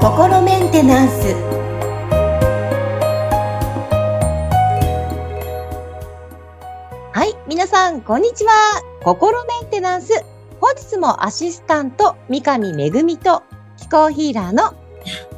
心メンテナンス。はい皆さんこんにちは。心メンテナンス。本日もアシスタント三上恵と気候ヒーラーの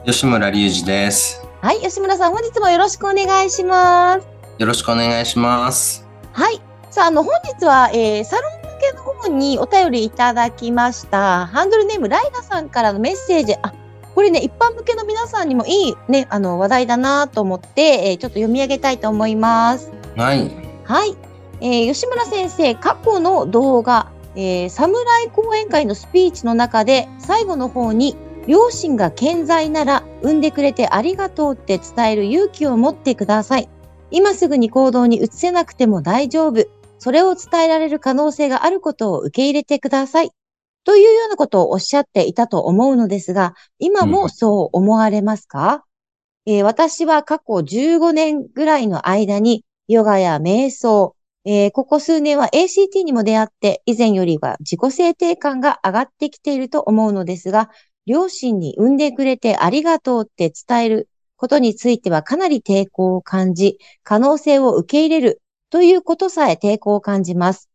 吉村隆二です。はい吉村さん本日もよろしくお願いします。よろしくお願いします。はいさああの本日は、えー、サロン向けの方にお便りいただきましたハンドルネームライナさんからのメッセージあこれね、一般向けの皆さんにもいいね、あの話題だなと思って、えー、ちょっと読み上げたいと思います。はい。はい。えー、吉村先生、過去の動画、えー、侍講演会のスピーチの中で、最後の方に、両親が健在なら、産んでくれてありがとうって伝える勇気を持ってください。今すぐに行動に移せなくても大丈夫。それを伝えられる可能性があることを受け入れてください。というようなことをおっしゃっていたと思うのですが、今もそう思われますか、うん、えー、私は過去15年ぐらいの間に、ヨガや瞑想、えー、ここ数年は ACT にも出会って、以前よりは自己肯定感が上がってきていると思うのですが、両親に産んでくれてありがとうって伝えることについてはかなり抵抗を感じ、可能性を受け入れるということさえ抵抗を感じます。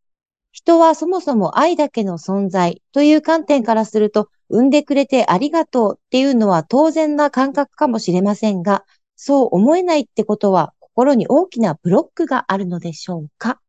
人はそもそも愛だけの存在という観点からすると、産んでくれてありがとうっていうのは当然な感覚かもしれませんが、そう思えないってことは心に大きなブロックがあるのでしょうか？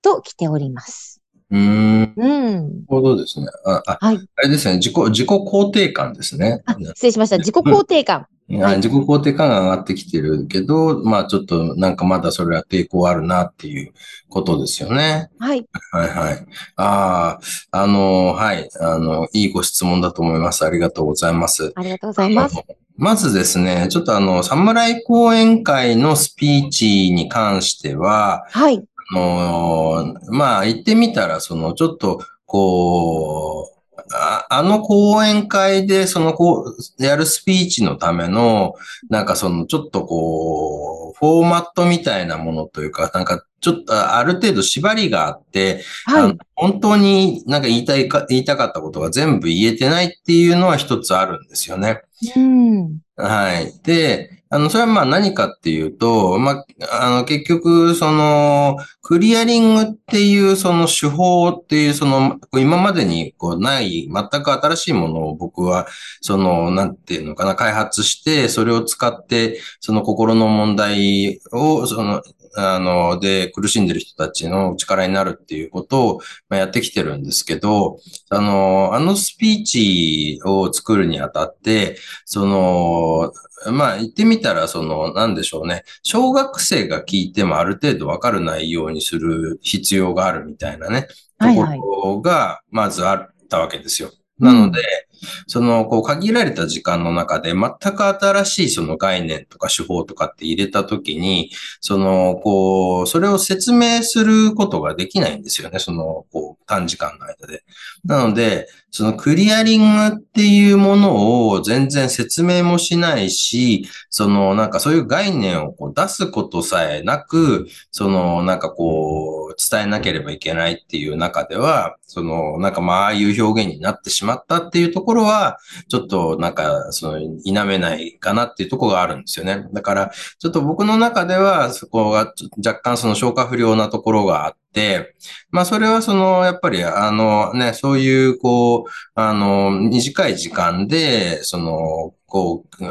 と来ております。うん。うん。なるほどですね。あ、あはい、あれですね。自己、自己肯定感ですね。失礼しました。自己肯定感。はい、自己肯定感が上がってきてるけど、まあちょっとなんかまだそれは抵抗あるなっていうことですよね。はい。はいはい。ああ、あの、はい。あの、いいご質問だと思います。ありがとうございます。ありがとうございます。まずですね、ちょっとあの、侍講演会のスピーチに関しては、はい。あの、まあ言ってみたら、そのちょっと、こう、ああの講演会で、そのこう、やるスピーチのための、なんかその、ちょっとこう、フォーマットみたいなものというか、なんか、ちょっとある程度縛りがあって、はい、本当になんか言いたいか、言いたかったことが全部言えてないっていうのは一つあるんですよね。うん。はい。で、あの、それはまあ何かっていうと、まあ、あの、結局、その、クリアリングっていうその手法っていうその、今までにこうない、全く新しいものを僕は、その、なんていうのかな、開発して、それを使って、その心の問題を、その、あの、で、苦しんでる人たちの力になるっていうことを、まあ、やってきてるんですけど、あの、あのスピーチを作るにあたって、その、まあ言ってみたら、その、なんでしょうね。小学生が聞いてもある程度わかる内容にする必要があるみたいなね、ところが、まずあったわけですよ。なので、その、こう、限られた時間の中で、全く新しいその概念とか手法とかって入れたときに、その、こう、それを説明することができないんですよね。その、こう、短時間の間で。なので、そのクリアリングっていうものを全然説明もしないし、そのなんかそういう概念をこう出すことさえなく、そのなんかこう伝えなければいけないっていう中では、そのなんかまあああいう表現になってしまったっていうところところは、ちょっとなんかその否めないかなっていうところがあるんですよね。だからちょっと僕の中ではそこが若干その消化不良なところがあって、、まあそれはその、やっぱりあのね、そういう、こう、あの、短い時間で、その、こう、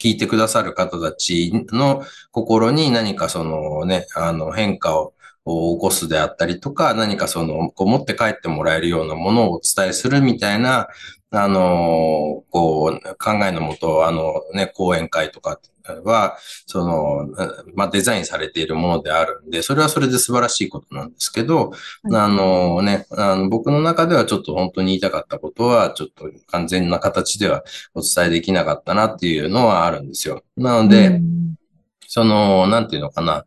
聞いてくださる方たちの心に何かそのね、あの変化を起こすであったりとか、何かその、こう持って帰ってもらえるようなものをお伝えするみたいな、あの、こう、考えのもと、あのね、講演会とかは、その、まあ、デザインされているものであるんで、それはそれで素晴らしいことなんですけど、あのね、あの僕の中ではちょっと本当に言いたかったことは、ちょっと完全な形ではお伝えできなかったなっていうのはあるんですよ。なので、その、なんていうのかな。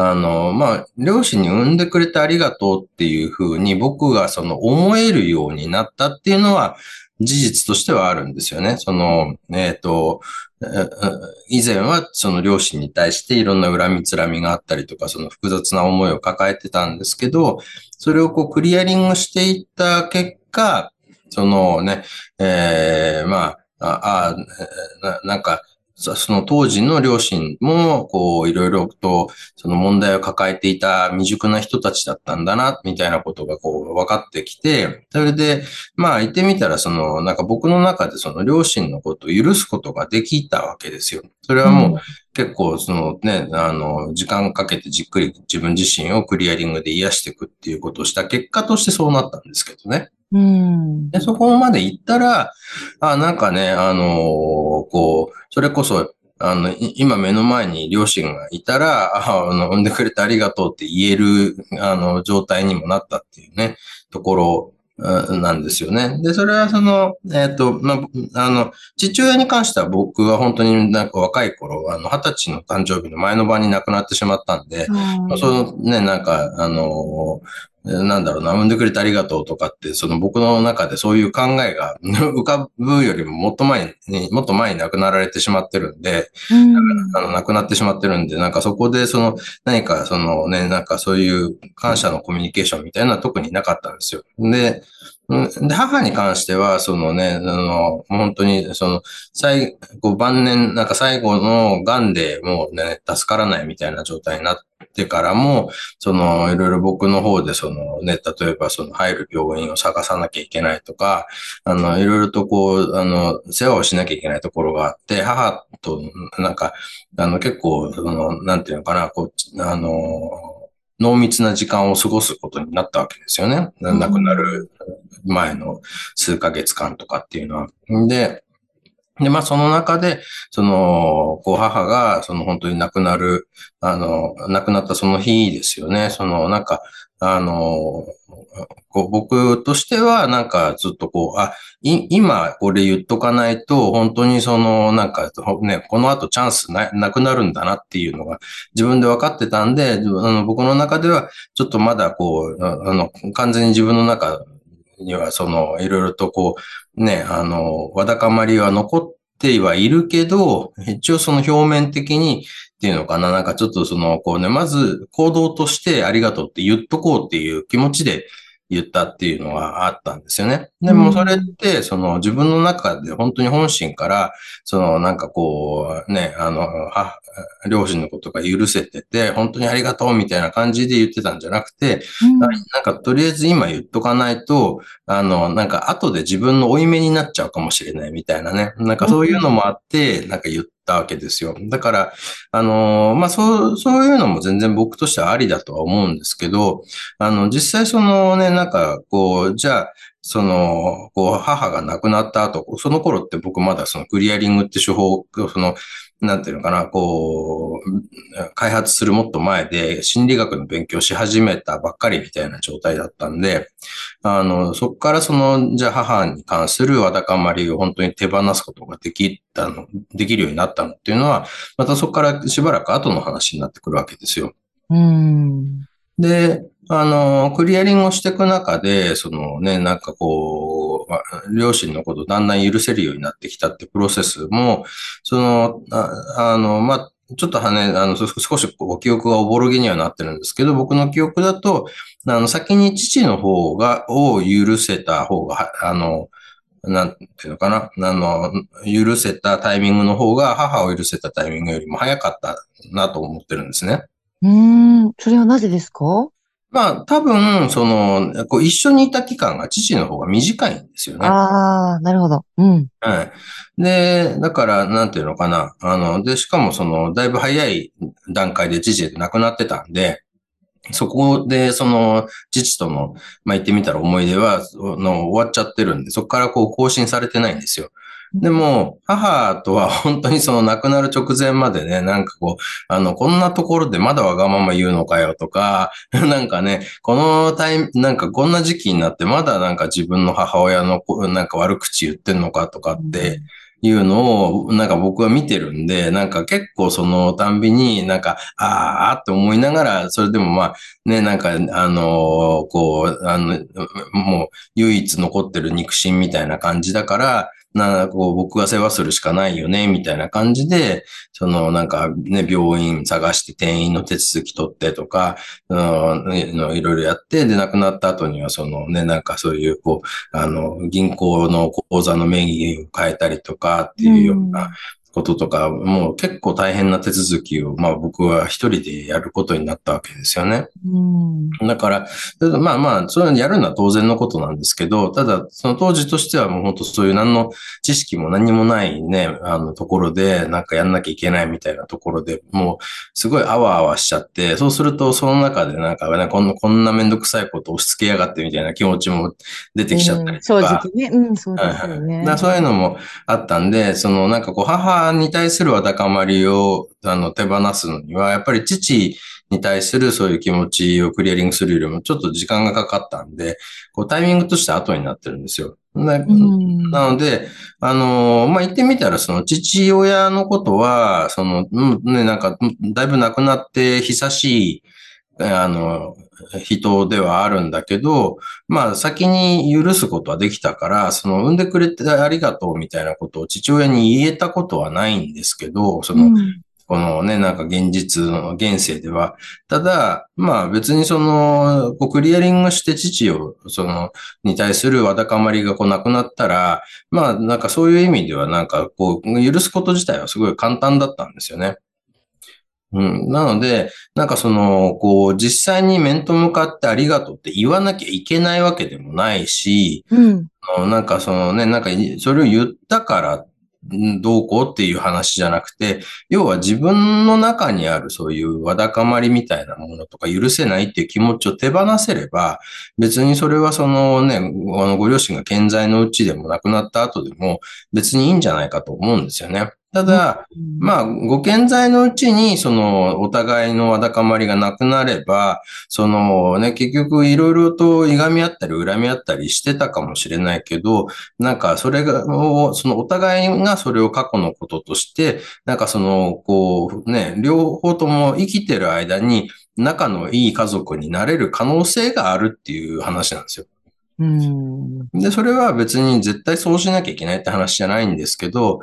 あの、まあ、両親に産んでくれてありがとうっていうふうに僕がその思えるようになったっていうのは、事実としてはあるんですよね。その、えっ、ー、と、以前はその両親に対していろんな恨みつらみがあったりとか、その複雑な思いを抱えてたんですけど、それをこうクリアリングしていった結果、そのね、えー、まあ、ああな、なんか、その当時の両親も、こう、いろいろと、その問題を抱えていた未熟な人たちだったんだな、みたいなことが、こう、分かってきて、それで、まあ、言ってみたら、その、なんか僕の中で、その両親のことを許すことができたわけですよ。それはもう、結構、そのね、あの、時間かけてじっくり自分自身をクリアリングで癒していくっていうことをした結果としてそうなったんですけどね。うん。で、そこまで行ったら、あ、なんかね、あのー、こう、それこそ、あの、今目の前に両親がいたら、あの、産んでくれてありがとうって言える、あの、状態にもなったっていうね、ところなんですよね。で、それはその、えっ、ー、と、まあ、あの、父親に関しては僕は本当になんか若い頃、あの、二十歳の誕生日の前の晩に亡くなってしまったんで、うん、そのね、なんか、あの、なんだろうな、産んでくれてありがとうとかって、その僕の中でそういう考えが 浮かぶよりももっと前に、もっと前に亡くなられてしまってるんで、うん、あの亡くなってしまってるんで、なんかそこでその何かそのね、なんかそういう感謝のコミュニケーションみたいなのは特になかったんですよ。で、で、母に関しては、そのね、あの、本当に、その、最後、晩年、なんか最後の癌でもうね、助からないみたいな状態になってからも、その、いろいろ僕の方で、そのね、例えばその入る病院を探さなきゃいけないとか、あの、いろいろとこう、あの、世話をしなきゃいけないところがあって、母と、なんか、あの、結構、その、なんていうのかな、こう、あの、濃密な時間を過ごすことになったわけですよね。亡くなる前の数ヶ月間とかっていうのは。で、で、まあ、その中で、その、こう、母が、その、本当に亡くなる、あの、亡くなったその日ですよね。その、なんか、あの、こう僕としては、なんかずっとこう、あ、今これ言っとかないと、本当にその、なんかね、この後チャンスななくなるんだなっていうのが自分で分かってたんで、あの僕の中では、ちょっとまだこう、あの、完全に自分の中には、その、いろいろとこう、ね、あの、わだかまりは残ってはいるけど、一応その表面的にっていうのかな、なんかちょっとその、こうね、まず行動としてありがとうって言っとこうっていう気持ちで、言ったっていうのはあったんですよね。でもそれって、その自分の中で本当に本心から、そのなんかこう、ね、あの、は、両親のことが許せてて、本当にありがとうみたいな感じで言ってたんじゃなくて、うん、なんかとりあえず今言っとかないと、あの、なんか後で自分の負い目になっちゃうかもしれないみたいなね。なんかそういうのもあって、なんか言ったわけですよ。だから、あの、まあ、そう、そういうのも全然僕としてはありだとは思うんですけど、あの、実際そのね、なんか、こう、じゃあ、その、こう、母が亡くなった後、その頃って僕まだそのクリアリングって手法、その、なんていうのかな、こう、開発するもっと前で心理学の勉強し始めたばっかりみたいな状態だったんで、あの、そこからその、じゃあ母に関するわだかまりを本当に手放すことができたの、できるようになったのっていうのは、またそこからしばらく後の話になってくるわけですよ。うん。で、あの、クリアリングをしていく中で、そのね、なんかこう、両親のことをだんだん許せるようになってきたってプロセスも、その、あの、まあ、ちょっとはね、あの、少しご記憶がおぼろげにはなってるんですけど、僕の記憶だと、あの、先に父の方が、を許せた方が、あの、なんていうのかな、あの、許せたタイミングの方が、母を許せたタイミングよりも早かったなと思ってるんですね。うん、それはなぜですか？まあ、多分、その、こう一緒にいた期間が父の方が短いんですよね。ああ、なるほど。うん。はい。で、だから、なんていうのかな。あの、で、しかもその、だいぶ早い段階で父で亡くなってたんで、そこで、その、父との、まあ、言ってみたら思い出は、の終わっちゃってるんで、そこからこう更新されてないんですよ。でも、母とは本当にその亡くなる直前までね、なんかこう、あの、こんなところでまだわがまま言うのかよとか、なんかね、このタイム、なんかこんな時期になってまだなんか自分の母親のなんか悪口言ってんのかとかって、いうのを、なんか僕は見てるんで、なんか結構そのたんびになんか、ああって思いながら、それでもまあ、ね、なんか、あのこう、あの、もう唯一残ってる肉親みたいな感じだから、な、こう、僕が世話するしかないよね、みたいな感じで、その、なんかね、病院探して店員の手続き取ってとか、うん、いろいろやって、で、亡くなった後には、そのね、なんかそういう、こう、あの、銀行の口座の名義を変えたりとかっていうような、こととか、もう結構大変な手続きを、まあ僕は一人でやることになったわけですよね。うん、だから、まあまあ、それやるのは当然のことなんですけど、ただ、その当時としてはもう本当そういう何の知識も何もないね、あのところで、なんかやんなきゃいけないみたいなところで、もうすごいあわあわしちゃって、そうするとその中でなんかね、こんな、こんなめんどくさいことを押し付けやがってみたいな気持ちも出てきちゃったりとか。うん、正直ね。うん、そうですよね。はいはい、そういうのもあったんで、そのなんかこう母に対するわだかまりをあの手放すのには、やっぱり父に対するそういう気持ちをクリアリングするよりもちょっと時間がかかったんで、こうタイミングとして後になってるんですよ。なので、あの、まあ、言ってみたら、その父親のことは、その、ね、なんか、だいぶ亡くなって久しい、あの、人ではあるんだけど、まあ先に許すことはできたから、その産んでくれてありがとうみたいなことを父親に言えたことはないんですけど、その、うん、このね、なんか現実の現世では。ただ、まあ別にその、こうクリアリングして父を、その、に対するわだかまりがこうなくなったら、まあなんかそういう意味ではなんかこう、許すこと自体はすごい簡単だったんですよね。うん。なので、なんかその、こう、実際に面と向かってありがとうって言わなきゃいけないわけでもないし、うん、なんかそのね、なんかそれを言ったからどうこうっていう話じゃなくて、要は自分の中にあるそういうわだかまりみたいなものとか許せないっていう気持ちを手放せれば、別にそれはそのね、あのご両親が健在のうちでも亡くなった後でも別にいいんじゃないかと思うんですよね。ただ、まあ、ご健在のうちに、その、お互いのわだかまりがなくなれば、そのね、結局いろいろといがみ合ったり恨み合ったりしてたかもしれないけど、なんかそれが、そのお互いがそれを過去のこととして、なんかその、こうね、両方とも生きてる間に仲のいい家族になれる可能性があるっていう話なんですよ。で、それは別に絶対そうしなきゃいけないって話じゃないんですけど、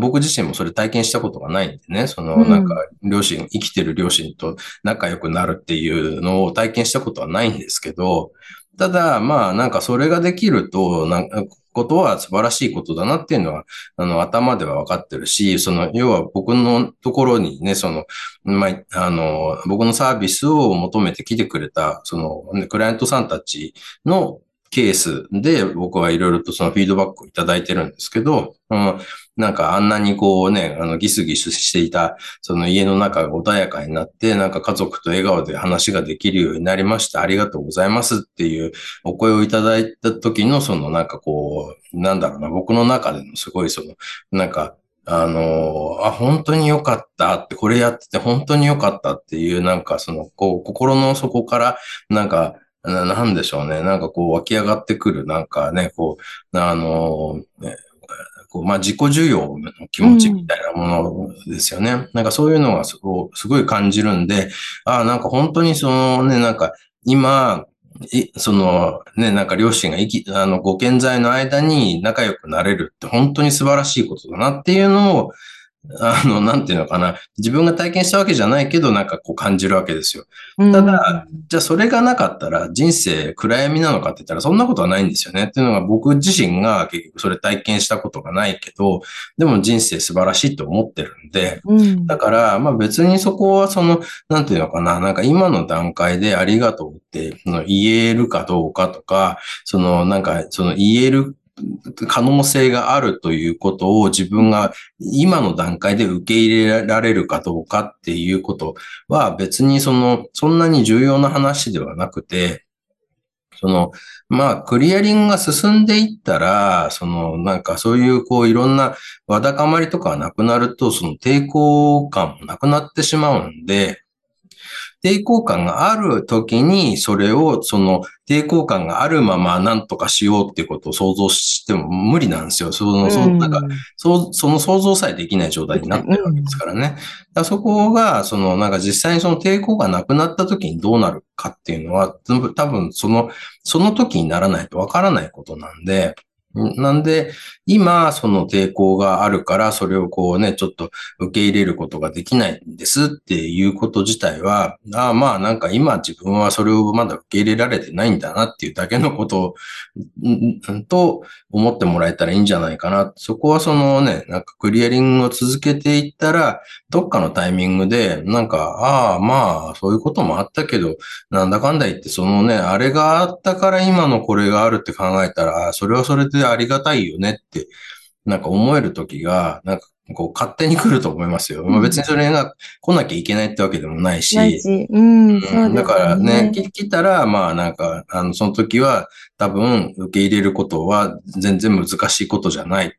僕自身もそれ体験したことがないんでね、そのなんか両親、生きてる両親と仲良くなるっていうのを体験したことはないんですけど、ただ、まあなんかそれができると、なんかことは素晴らしいことだなっていうのは、あの、頭では分かってるし、その、要は僕のところにね、その、まあ、あの、僕のサービスを求めて来てくれた、その、クライアントさんたちのケースで僕はいろいろとそのフィードバックをいただいてるんですけど、うん、なんかあんなにこうね、あのギスギスしていたその家の中が穏やかになって、なんか家族と笑顔で話ができるようになりました。ありがとうございますっていうお声をいただいた時のそのなんかこう、なんだろうな、僕の中でのすごいその、なんかあの、あ、本当に良かったって、これやってて本当に良かったっていう、なんかその、こう、心の底から、なんか、なんでしょうね。なんかこう湧き上がってくる、なんかね、こう、あの、ね、こうまあ、自己需要の気持ちみたいなものですよね。うん、なんかそういうのがすごすごい感じるんで、ああ、なんか本当にそのね、なんか今、そのね、なんか両親が生き、あの、ご健在の間に仲良くなれるって本当に素晴らしいことだなっていうのを、あの、なんていうのかな。自分が体験したわけじゃないけど、なんかこう感じるわけですよ。ただ、じゃあそれがなかったら人生暗闇なのかって言ったらそんなことはないんですよね。っていうのが僕自身が結局それ体験したことがないけど、でも人生素晴らしいと思ってるんで、だから、まあ別にそこはその、なんていうのかな。なんか今の段階でありがとうって言えるかどうかとか、そのなんかその言える可能性があるということを自分が今の段階で受け入れられるかどうかっていうことは別にその、そんなに重要な話ではなくて、その、まあ、クリアリングが進んでいったら、その、なんかそういう、こう、いろんなわだかまりとかがなくなると、その抵抗感もなくなってしまうんで、抵抗感がある時に、それを、その抵抗感があるまま何とかしようっていうことを想像しても無理なんですよ。その、その、なんか、そその想像さえできない状態になってるわけですからね。だそこが、その、なんか実際にその抵抗がなくなった時にどうなるかっていうのは、多分その、その時にならないとわからないことなんで、なんで、今、その抵抗があるから、それをこうね、ちょっと受け入れることができないんですっていうこと自体は、ああまあなんか今自分はそれをまだ受け入れられてないんだなっていうだけのことを、と思ってもらえたらいいんじゃないかな。そこはそのね、なんかクリアリングを続けていったら、どっかのタイミングで、なんか、ああまあそういうこともあったけど、なんだかんだ言ってそのね、あれがあったから今のこれがあるって考えたら、それはそれでありがたいよねって、なんか思える時が、なんかこう勝手に来ると思いますよ。まあ、別にそれが来なきゃいけないってわけでもないし。ないしうん、うん、だからね、来たら、まあなんか、あの、その時は多分受け入れることは全然難しいことじゃない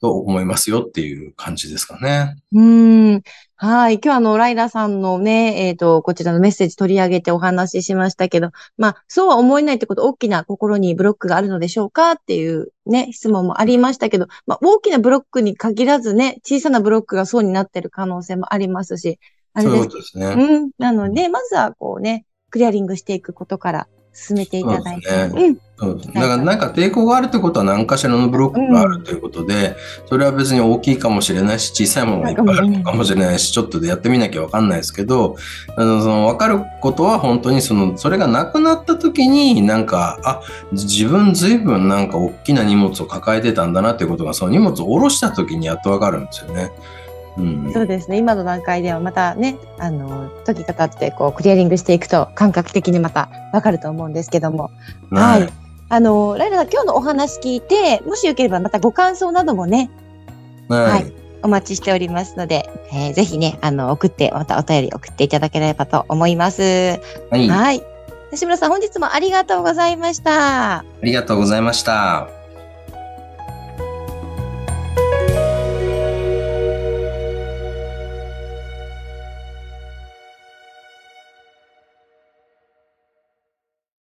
と思いますよっていう感じですかね。うん。はい。今日あの、ライラさんのね、えっ、ー、と、こちらのメッセージ取り上げてお話ししましたけど、まあ、そうは思えないってこと、大きな心にブロックがあるのでしょうかっていうね、質問もありましたけど、まあ、大きなブロックに限らずね、小さなブロックがそうになってる可能性もありますし、あれです。そういうことですね。うん。なので、まずはこうね、クリアリングしていくことから進めていただいて。ね、うん。だからなんか抵抗があるってことは何かしらのブロックがあるということで、それは別に大きいかもしれないし、小さいものがいっぱいあるかもしれないし、ちょっとでやってみなきゃわかんないですけど、あの、その分かることは本当にその、それがなくなった時になんか、あ、自分随分なんか大きな荷物を抱えてたんだなっていうことが、その荷物を下ろした時にやっとわかるんですよね。うん、そうですね。今の段階ではまたね、あの、時が経ってこうクリアリングしていくと感覚的にまたわかると思うんですけども。はい。はい、あの、ライラさん今日のお話聞いて、もしよければまたご感想などもね、はい、はい、お待ちしておりますので、えー、ぜひね、あの、送って、またお便り送っていただければと思います。はい。はい。吉村さん、本日もありがとうございました。ありがとうございました。